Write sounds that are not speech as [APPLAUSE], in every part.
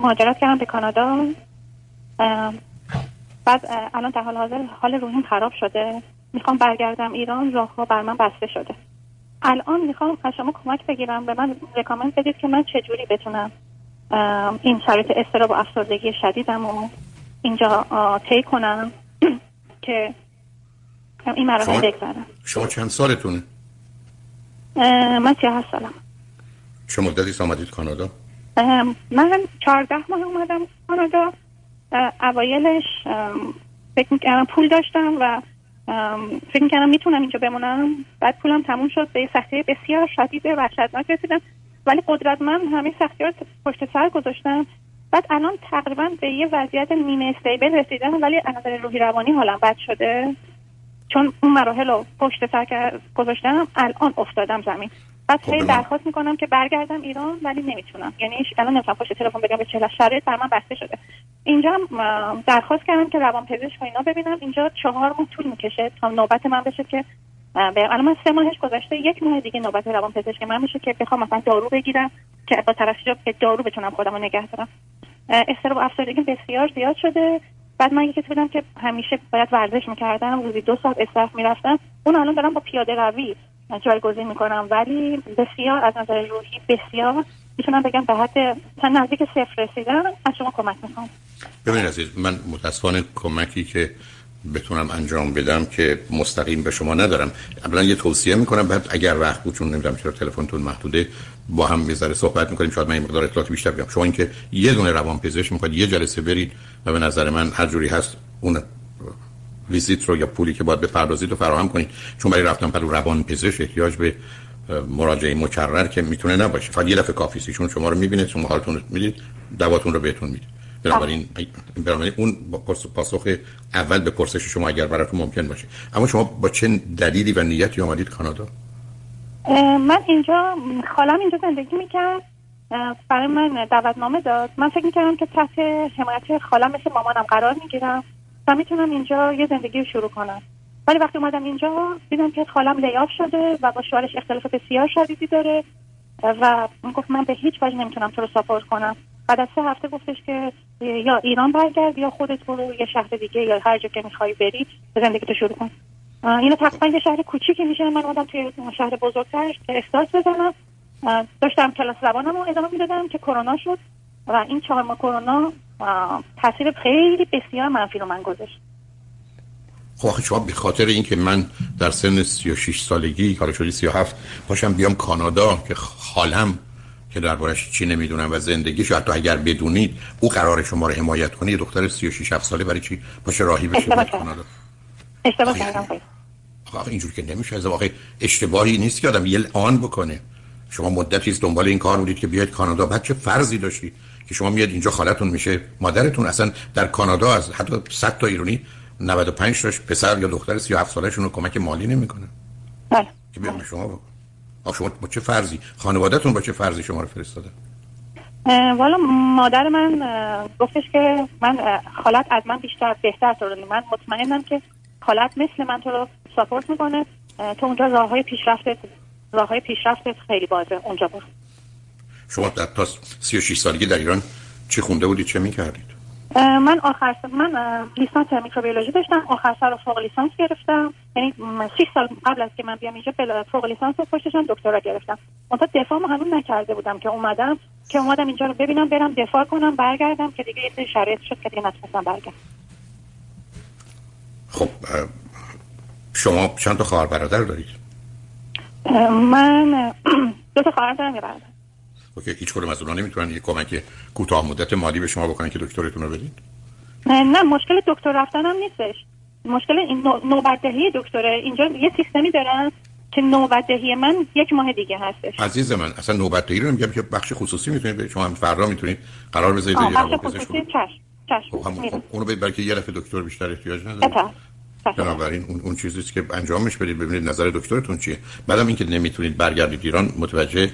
مهاجرت کردم به کانادا. بعد الان در حال حاضر حال روحیم خراب شده. می‌خوام برگردم ایران راهها بر من بسته شده. الان می‌خوام از شما کمک بگیرم. به من رکامنت بدید که من چجوری بتونم این شرایط استراب و افسردگی شدیدم و اینجا طی کنم [CLEARS THROAT] که این مراحل بگذارم شما چند سالتونه؟ من هست سالم. چه مدتی آمدید کانادا؟ من چهارده ماه اومدم کانادا. اوایلش فکر می‌کردم پول داشتم و فکر می‌کردم می‌تونم اینجا بمونم. بعد پولم تموم شد به سختی بسیار شدید وحشتناک رسیدم. ولی قدرت من همه سختیات پشت سر گذاشتم. بعد الان تقریبا به یه وضعیت نیمه استیبل رسیدم ولی از نظر روحی روانی حالم بد شده. چون اون مراحل رو پشت سر گذاشتم الان افتادم زمین. بعد خب، درخواست می‌کنم که برگردم ایران ولی نمی‌تونم. یعنی الان نمی‌تونم پشت تلفن بگم به چه شرایط بر من بسته شده. اینجا درخواست کردم که روان پزشک اینا ببینم. اینجا چهار ماه طول می‌کشه تا نوبت من بشه که الان من سه ماهش گذشته یک ماه دیگه نوبت روان پزشک من میشه که بخوام مثلا دارو بگیرم که با توجه به دارو بتونم خودم رو نگه دارم. استراب افسردگی بسیار زیاد شده. بعد من یکی بودم که همیشه باید ورزش می‌کردم روزی دو ساعت استراحت می‌رفتم. اون الان دارم با پیاده روی جایگزین می‌کنم. ولی بسیار از نظر روحی بسیار می‌تونم بگم به حد نزدیک صفر رسیدم. از شما کمک می‌کنم ببینید عزیز من متاسفانه کمکی که بتونم انجام بدم که مستقیم به شما ندارم. اولا یه توصیه می‌کنم بعد اگر وقت بود چون نمی‌دونم چرا تلفنتون محدوده با هم می‌ذاره صحبت می‌کنیم. شاید من این مقدار اطلاعات بیشتر بگم شما اینکه یه دونه روان پزشک می‌خواد یه جلسه برید و به نظر من هر جوری هست اون ویزیت رو یا پولی که باید بپردازید رو فراهم کنید. چون برای رفتن پر روان پزشک احتیاج به مراجعه مکرر که می‌تونه نباشه. فقط یه دفعه کافیه چون شما رو می‌بینه شما حالتون می‌دید دواتون رو بهتون میده. بنابراین بنابراین اون پاسخ اول به پرسش شما اگر براتون ممکن باشه. اما شما با چه دلیلی و نیتی آمدید کانادا؟ من اینجا خالم اینجا زندگی می‌کرد. برای من دعوتنامه داد. من فکر می‌کردم که تحت حمایت خالم مثل مامانم قرار می‌گیرم. و می‌تونم اینجا یه زندگی رو شروع کنم. ولی وقتی اومدم اینجا دیدم که خالم لیاف شده و با شوهرش اختلاف بسیار شدیدی داره و گفت من به هیچ وجه نمی‌تونم تو رو ساپورت کنم. بعد از سه هفته گفتش که یا ایران برگرد یا خودت برو یه شهر دیگه یا هر جا که می‌خوای بری زندگی تو شروع کن. اینو تقریبا یه شهر کوچیکی میشه. من اومدم توی شهر بزرگتر که استارت بزنم. داشتم کلاس زبانم رو ادامه می‌دادم که کرونا شد. و این چهار ماه کرونا تاثیر خیلی بسیار منفی رو من گذاشت خب شما به خاطر اینکه من در سن 36 سالگی کار شدی 37 پاشم بیام کانادا که خالم که دربارش چی نمی‌دونم و زندگیش حتی اگر بدونید او قرار شما رو حمایت کنه. دختر 36 ساله برای چی؟ باشه راهی بشه به کانادا. اشتباه کردم آخه اینجور که نمیشه از واقع اشتباهی نیست که آدم یه آن بکنه. شما مدتی است دنبال این کار بودید که بیاید کانادا. بعد چه فرضی داشتید که شما میاد اینجا خالتون میشه مادرتون اصلا در کانادا از حتی 100 تا ایرانی 95 تاش پسر یا دختر 37 سالشون رو کمک مالی نمی‌کنه. بله. که بیان شما بکن شما با چه فرضی؟ خانوادهتون با چه فرضی شما رو فرستاده؟ والا مادر من گفتش که من خالت از من بیشتر بهتر تو من مطمئنم که خالت مثل من تو رو ساپورت می‌کنه. تو اونجا راه های پیشرفت راه های پیشرفت خیلی بازه. اونجا بود شما در تا 36 سالگی در ایران چی خونده بودید چه می‌کردید؟ من آخر من لیسانس میکروبیولوژی داشتم. آخر سال فوق لیسانس گرفتم. یعنی 6 سال قبل از که من بیام اینجا فوق لیسانس رو پشتشم دکترا گرفتم. منتها دفاع همون نکرده بودم که اومدم که اومدم اینجا رو ببینم برم دفاع کنم برگردم که دیگه یه شرایط شد که دیگه نتونستم برگردم. خب شما چند تا خواهر برادر دارید؟ من [CLEARS THROAT] دو تا خواهر دارم یه برادر. اوکی هیچ کدوم از اونها نمی‌تونن یه کمک کوتاه مدت مالی به شما بکنن که دکترتون رو بدید نه مشکل دکتر رفتن هم نیستش. مشکل این نوبت دهی دکتره. اینجا یه سیستمی دارن که نوبت دهی من یک ماه دیگه هستش. عزیز من اصلا نوبت دهی رو میگم که بخش خصوصی می‌تونید شما هم فردا می‌تونید قرار بذارید یه بخش خصوصی چش چش خب اونو بلکه یه دفعه دکتر بیشتر احتیاج نداره. بنابراین اون اون چیزی که انجامش بدید. ببینید نظر دکترتون چیه. بعدم اینکه نمی‌تونید برگردید ایران متوجه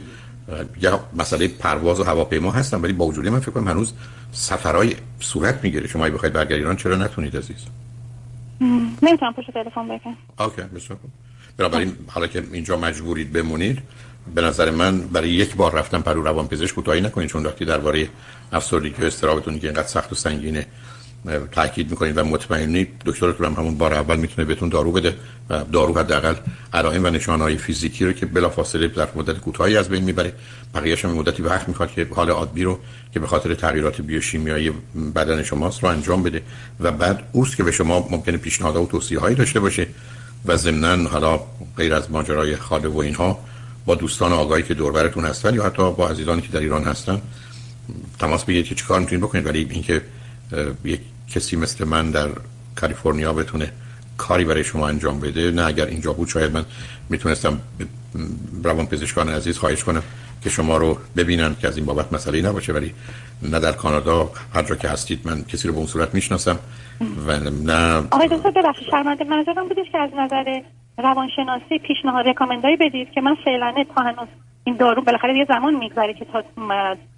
یا مسئله پرواز و هواپیما هستن ولی با وجود من فکر کنم هنوز سفرهای صورت می‌گیره. شما بخواید برگردید ایران چرا نتونید عزیز؟ نمی‌تونم پشت تلفن بگم OK بسیار بنابراین حالا که اینجا مجبورید بمونید به نظر من برای یک بار رفتن پرو روان پزشک کوتاهی نکنید چون وقتی درباره افسردگی و استرابتون که اینقدر سخت و سنگینه تاکید می‌کنید و مطمئنی دکترتون هم همون بار اول می‌تونه بهتون دارو بده و دارو حداقل علائم و نشانهای فیزیکی رو که بلافاصله در مدت کوتاهی از بین می‌بره. بقیه‌اش هم مدتی وقت می‌خواد که حال عادی رو که به خاطر تغییرات بیوشیمیایی بدن شماست رو انجام بده و بعد اوست که به شما ممکنه پیشنهاد و توصیه هایی داشته باشه و ضمنا حالا غیر از ماجرای خاله و اینها با دوستان آگاهی که دوربرتون هستن یا حتی با عزیزانی که در ایران هستن تماس بگیرید که چیکار می‌تونید بکنید. ولی اینکه یک کسی مثل من در کالیفرنیا بتونه کاری برای شما انجام بده؟ نه اگر اینجا بود شاید من می‌تونستم روان پزشکان عزیز خواهش کنم که شما رو ببینن که از این بابت مسئله نباشه. ولی نه در کانادا هر جا که هستید من کسی رو به اون صورت می‌شناسم و نه آقای دکتر ببخشید شرمنده منظورم بودش که از نظر روانشناسی پیشنهاد رکامندایی بدید که من فعلا تا هنوز این دارو بالاخره یه زمان میگذره که تا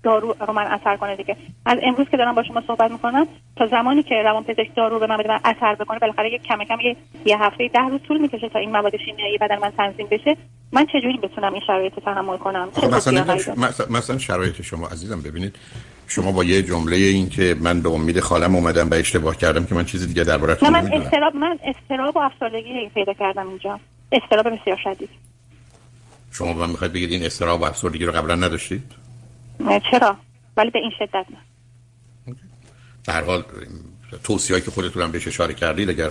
دارو رو من اثر کنه دیگه. از امروز که دارم با شما صحبت می‌کنم تا زمانی که روان پزشک دارو به من بده من اثر بکنه بالاخره یه کم کم یه, یه هفته ده روز طول می‌کشه تا این مواد شیمیایی بدن من تنظیم بشه. من چجوری بتونم این شرایط رو تحمل کنم؟ خب مثلا, مثلا شرایط شما عزیزم ببینید شما با یه جمله این که من به امید خالم اومدم و اشتباه کردم که من چیز دیگه دربارتون من استراب من استراب و افسردگی پیدا کردم اینجا. استراب بسیار شدید. شما من می‌خواید بگید این استراب و افسردگی رو قبلا نداشتید؟ چرا؟ ولی به این شدت نه. در حال توصیه‌ای که خودتون هم بهش اشاره کردید اگر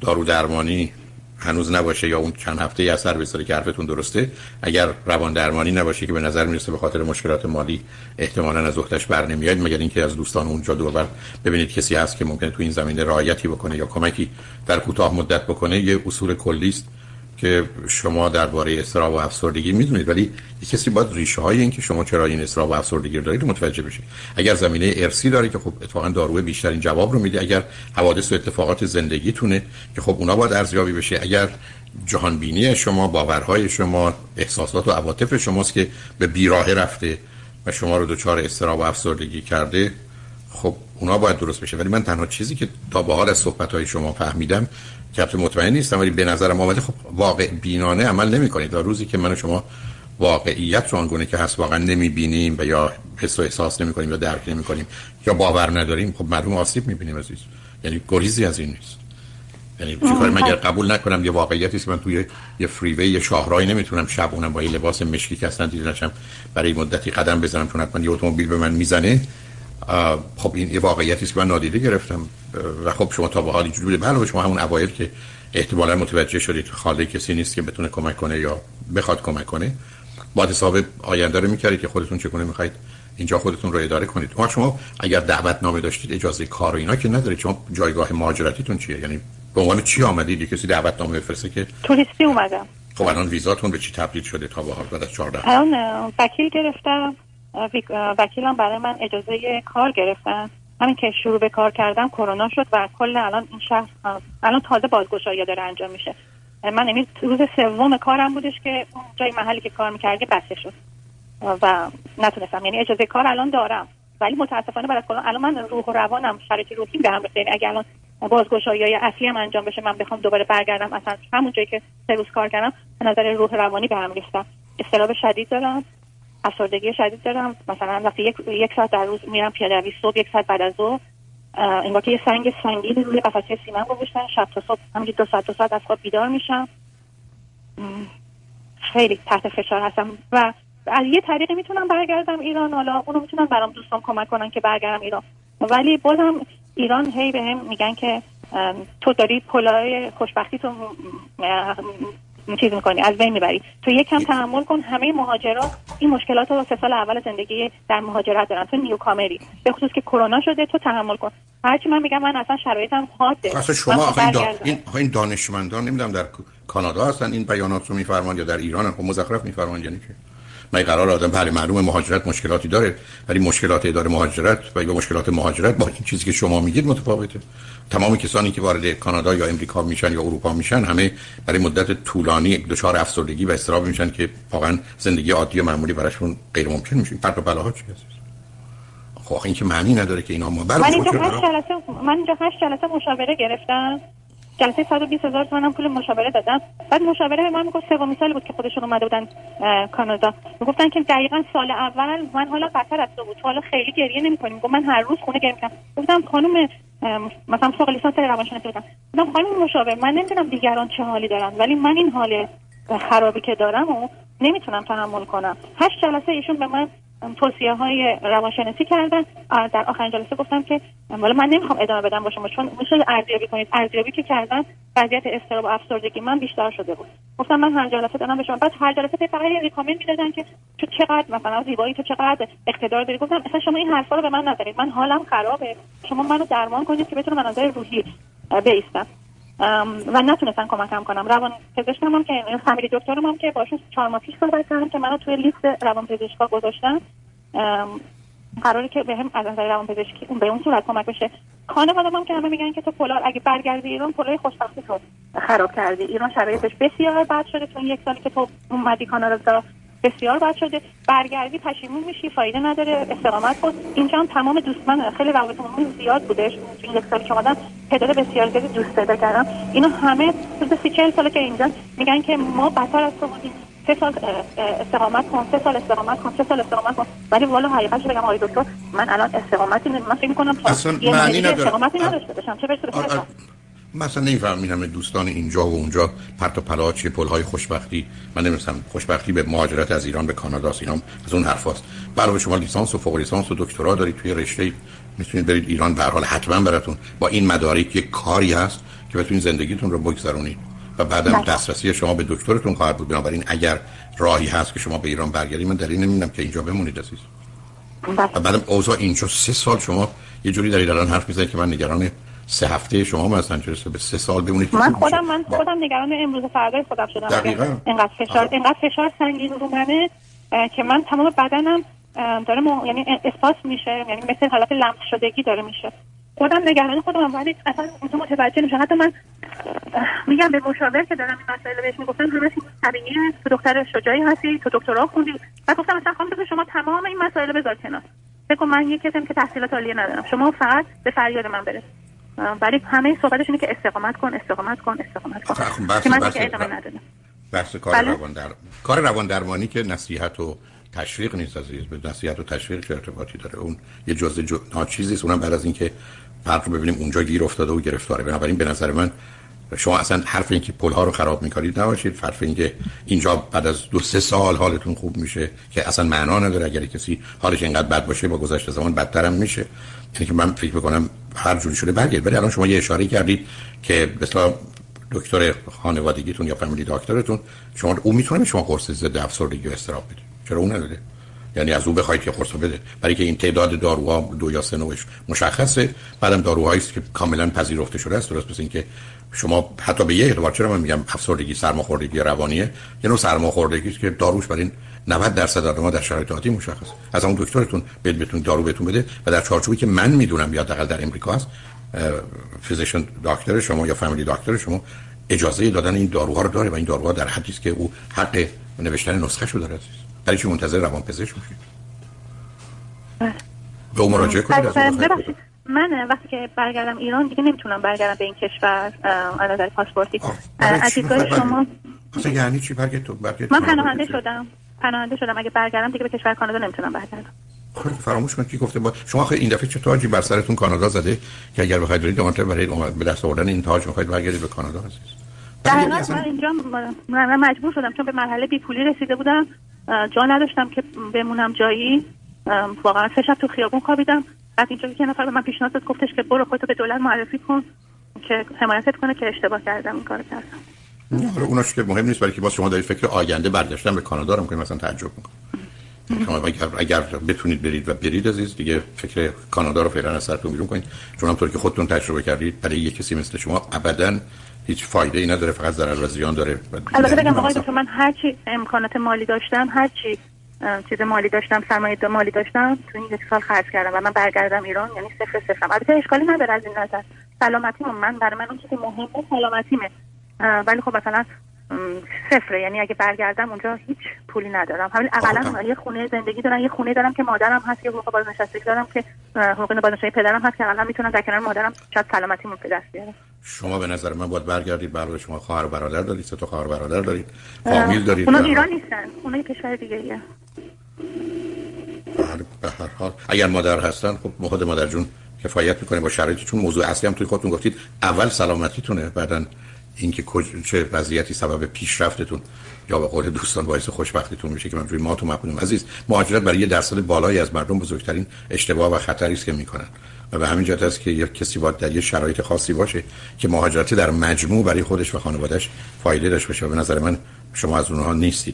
دارو درمانی هنوز نباشه یا اون چند هفته اثر بذاره که حرفتون درسته اگر روان درمانی نباشه که به نظر می‌رسه به خاطر مشکلات مالی احتمالا از وقتش بر نمیاد مگر اینکه از دوستان اونجا دور ببینید کسی هست که ممکنه تو این زمینه رعایتی بکنه یا کمکی در کوتاه مدت بکنه یه اصول کلی است که شما درباره استراب و افسردگی می‌دونید ولی یه کسی باید ریشه های این که شما چرا این استراب و افسردگی رو دارید متوجه بشه. اگر زمینه ارسی داره که خب اتفاقا داروی بیشترین جواب رو میده اگر حوادث و اتفاقات زندگیتونه که خب اونا باید ارزیابی بشه. اگر جهان بینی شما باورهای شما احساسات و عواطف شماست که به بیراه رفته و شما رو دچار استراب و افسردگی کرده خب اونا باید درست بشه. ولی من تنها چیزی که تا به حال از صحبت های شما فهمیدم که مطمئن نیستم ولی به نظرم آمده خب واقع بینانه عمل نمی کنید تا روزی که من و شما واقعیت رو آنگونه که هست واقعا نمی بینیم و یا حس و احساس نمی کنیم یا درک نمی کنیم یا باور نداریم خب معلوم آسیب می بینیم عزیز. یعنی گریزی از این نیست. یعنی چیکار مگر قبول نکنم یه واقعیتی است من توی یه فریوی یه شاهراهی نمی‌تونم شب اونم با یه لباس مشکی که اصلا دیده نشم برای مدتی قدم بزنم چون حتما یه اتومبیل به من می‌زنه. خب این یه واقعیتی است که من نادیده گرفتم. و خب شما تا به حال اینجوری بوده بله شما همون اوایل که احتمالا متوجه شدید خاله کسی نیست که بتونه کمک کنه یا بخواد کمک کنه با حساب آینده رو می‌کردید که خودتون چگونه می‌خواید اینجا خودتون رو اداره کنید. اما شما اگر دعوت نامه داشتید اجازه کار و اینا که ندارید شما جایگاه مهاجرتیتون چیه؟ یعنی به عنوان چی آمدید؟ کسی دعوت نامه بفرسته که توریستی اومدم. خب الان ویزاتون به چی تبدیل شده تا به حال بعد از 14 الان وکیل گرفتم. وکیلم برای من اجازه کار گرفتن. همین که شروع به کار کردم کرونا شد و کل الان این شهر الان تازه بازگشایی داره انجام میشه. من امید روز سوم کارم بودش که جای محلی که کار می‌کردی بسته شد. و نتونستم. یعنی اجازه کار الان دارم. ولی متاسفانه از کرونا الان من روح و روانم شرایط روحی به هم یعنی اگه الان بازگشایی اصلی هم انجام بشه من بخوام دوباره برگردم اصلا همون جایی که سه روز کار کردم نظر روح روانی به هم ریختم. استراب شدید دارم. افسردگی شدید دارم. مثلا وقتی یک, یک ساعت در روز میرم پیاده روی صبح یک ساعت بعد از ظهر این که یه سنگ سنگین روی قفسه سیمن گذاشتن شب تا صبح همینجوری دو ساعت دو ساعت از خواب بیدار میشم. خیلی تحت فشار هستم. و از یه طریقی می‌تونم برگردم ایران. حالا اونو می‌تونم برام دوستان کمک کنن که برگردم ایران. ولی بازم ایران هی به هم میگن که تو داری پلای خوشبختی تو چیز می‌کنی از بین می‌بری. تو یکم تحمل کن همه مهاجرا این مشکلات رو سه سال اول زندگی در مهاجرت دارن. تو نیو کامری به خصوص که کرونا شده تو تحمل کن. هرچی من میگم من اصلا شرایطم حاده. اصلا شما آخه این, این, این دانشمندان نمی‌دونم در کانادا هستن این بیانات رو میفرمان یا در ایران خب مزخرف میفرمان یعنی که من قرار آدم بله معلومه مهاجرت مشکلاتی داره ولی مشکلات اداره مهاجرت و یا مشکلات مهاجرت با این چیزی که شما میگید متفاوته. تمام کسانی که وارد کانادا یا امریکا میشن یا اروپا میشن همه برای مدت طولانی دچار افسردگی و استراب میشن که واقعا زندگی عادی و معمولی براشون غیر ممکن میشه. فرق بلاها چی هست؟ خب این که معنی نداره که اینا ما من اینجا هشت جلسه من اینجا هشت جلسه مشاوره گرفتم. جلسه 120 هزار تومن پول مشاوره دادم بعد مشاوره من می‌گفت سومین سال بود که خودشون اومده بودن کانادا. می‌گفتن که دقیقا سال اول من حالا از تو بود. حالا خیلی گریه نمی‌کنیم. گفت من هر روز خونه گریه می‌کنم. گفتم خانم مثلا فوق لیسانس روانشناسی بودم. گفتم خانم مشاور من نمی‌دونم دیگران چه حالی دارن ولی من این حال خرابی که دارم و نمی‌تونم تحمل کنم. هشت جلسه ایشون به من توصیه های روانشناسی کردن. در آخرین جلسه گفتم که والا من نمی‌خوام ادامه بدم با شما چون میشه ارزیابی کنید. ارزیابی که کردن وضعیت استراب و افسردگی من بیشتر شده بود. گفتم من هر جلسه دادم به شما. بعد هر جلسه فقط ریکامند می‌دادن که تو چقدر مثلا زیبایی تو چقدر اقتدار داری. گفتم مثلا شما این حرفا رو به من نذارید من حالم خرابه. شما منو درمان کنید که بتونم مناظر روحی بیستم. و نتونستن کمکم کنم. روان پزشکم هم که فامیلی دکترم هم که باشون چهار ماه پیش صحبت کردم که منو توی لیست روان پزشکا گذاشتن قراره که بهم از نظر روان پزشکی اون به اون صورت کمک بشه. خانواده هم که همه میگن که تو پولار اگه برگردی ایران پولای خوشبختی تو خراب کردی. ایران شرایطش بسیار بد شده. تو یک سالی که تو اومدی کانادا بسیار بد شده. برگردی پشیمون میشی فایده نداره استقامت کن. اینجا هم تمام دوست من خیلی روابطمون زیاد بودش. این یک سالی که اومدم تعداد بسیار زیادی دوست پیدا کردم. اینا همه تو سی چهل ساله که اینجا میگن که ما بدتر از تو بودیم. سه سال استقامت کن. سه سال استقامت کن. سه سال استقامت کن. ولی والا حقیقتش بگم آقای دکتر من الان استقامتی من فکر می‌کنم اصلا معنی نداره. استقامتی نداشته باشم. چه برسه مثلا نمیفهمیدم دوستان اینجا و اونجا پرت و پلا چه پل های خوشبختی. من نمیستم خوشبختی به مهاجرت از ایران به کانادا اینا از اون حرفاست علاوه شما لیسانس و فوق لیسانس و دکترا دارید توی رشته می‌تونید برید ایران به حال حتما براتون با این مدارک یک کاری هست که بتونید زندگیتون رو بگذرونید. و بعدم بله. دسترسی شما به دکترتون خواهد بود. بنابراین اگر راهی هست که شما به ایران برگردید من دلیل نمی‌دونم که اینجا بمونید عزیز. بله. و بعدم اوضاع اینجا سه سال شما یه جوری دارید الان حرف می‌زنید که من نگران سه هفته شما مثلا چرسه به سه سال بمونید؟ من خودم من خودم نگران امروز فردای خودم شدم. دقیقاً. اینقدر فشار اینقدر فشار سنگین رو منه که من تمام بدنم داره م... یعنی اسپاس میشه یعنی مثل حالت لمس شدگی داره میشه. خودم نگران خودم ولی اصلا اونجا متوجه نمیشه حتی من میگم به مشاور که دارم این مسائل بهش می‌گفتن همش طبیعیه تو دکتر شجاعی هستی تو دکترا خوندی. بعد گفتم مثلا خانم شما تمام این مسائل بذار کنار. فکر من یک کسیم که تحصیلات عالیه ندارم. شما فقط به فریاد من برس ولی همه صحبتش اینه که استقامت کن استقامت کن استقامت کن. خب بحث بحث بحث کار بله؟ روان در... کار روان درمانی که نصیحت و تشویق نیست عزیز. به نصیحت و تشویق چه ارتباطی داره؟ اون یه جزء جو... چیزی است. اونم بعد از اینکه فرق رو ببینیم اونجا گیر افتاده و گرفتاره. بنابراین به نظر من شما اصلا حرف این که پل ها رو خراب می‌کنید نباشید. حرف این که اینجا بعد از دو سه سال حالتون خوب میشه که اصلا معنا نداره. اگر کسی حالش اینقدر بد باشه با گذشت زمان بدتر هم میشه. یعنی که من فکر می‌کنم هر جوری شده برگرد. ولی الان شما یه اشاره کردید که مثلا دکتر خانوادگیتون یا فامیلی دکترتون شما او می‌تونه شما قرص ضد افسردگی و استراب بده. چرا اون نداره یعنی از او بخواید که قرص بده. برای که این تعداد داروها دو یا سه نوعش مشخصه. بعدم داروهایی است که کاملا پذیرفته شده است. درست مثل اینکه شما حتی به یه اعتبار چرا من میگم افسردگی سرماخوردگی روانیه؟ یه نوع سرماخوردگی است که داروش برای 90 درصد آدم‌ها در شرایط عادی مشخص. از اون دکترتون بهت بتون دارو بهتون بده و در چارچوبی که من می‌دونم یا حداقل در امریکا هست فیزیشن دکتر شما یا فامیلی دکتر شما اجازه دادن این داروها رو داره و این داروها در حدی است که او حق نوشتن نسخه شو داره برای چی منتظر روان پزشک میشید بله. به مراجعه کنید من وقتی که برگردم ایران دیگه نمی‌تونم برگردم به این کشور از نظر پاسپورتی. از دیدگاه شما. یعنی چی؟ برگرد تو برگرد من پناهنده شدم. پناهنده شدم. اگه برگردم دیگه به کشور کانادا نمی‌تونم برگردم. خب فراموش کنید کی گفته با شما خیلی این دفعه چه تاجی بر سرتون کانادا زده که اگر بخواید برید اونجا برای به دست آوردن این تاج می‌خواید برگردید به کانادا عزیز. در من اینجا من مجبور شدم چون به مرحله بیپولی رسیده بودم. جا نداشتم که بمونم جایی. واقعا سه شب تو خیابون خوابیدم. بعد اینجا که نفر به من پیشنهاد داد گفتش که برو خودتو به دولت معرفی کن که حمایتت کنه که اشتباه کردم این کارو کردم. نه اوناش که مهم نیست برای که باز شما دارید فکر آینده برگشتن به کانادا رو مثلا تعجب شما اگر, اگر بتونید برید و برید عزیز دیگه فکر کانادا رو فعلا از سرتون بیرون کنید. چون همونطور که خودتون تجربه کردید برای یک کسی مثل شما ابدا هیچ فایده ای نداره فقط ضرر و زیان داره. البته بگم آقای دکتر من هر چی امکانات مالی داشتم هر چی چیز مالی داشتم سرمایه مالی داشتم تو این یک سال خرج کردم و من برگردم ایران یعنی صفر صفرم. البته اشکالی نداره از این نظر. سلامتی من برای من اون چیزی مهمه سلامتیمه. ولی خب مثلا صفره. یعنی اگه برگردم اونجا هیچ پولی ندارم. همین اقلا یه خونه زندگی دارم یه خونه دارم که مادرم هست یه حقوق بازنشستگی دارم که حقوق بازنشستگی پدرم هست که الان می‌تونم در کنار مادرم شاید سلامتیمون به دست بیارم. شما به نظر من باید برگردید. برای شما خواهر برادر دارید سه تا خواهر برادر دارید. فامیل دارید اونا ایران نیستن. اونا کشور دیگه. بله، به هر حال. اگر مادر هستن خب خود مادر جون کفایت می‌کنه با شرایطی چون موضوع اصلی هم توی خودتون گفتید. اول سلامتیتونه بعدا اینکه چه وضعیتی سبب پیشرفتتون یا به قول دوستان باعث خوشبختیتون میشه که من روی ما تو مقدم عزیز مهاجرت برای یه درصد بالایی از مردم بزرگترین اشتباه و خطری است که می‌کنن. و به همین جهت است که یک کسی باید در یه شرایط خاصی باشه که مهاجرت در مجموع برای خودش و خانوادهش فایده داشته باشه به نظر من شما از اونها نیستید.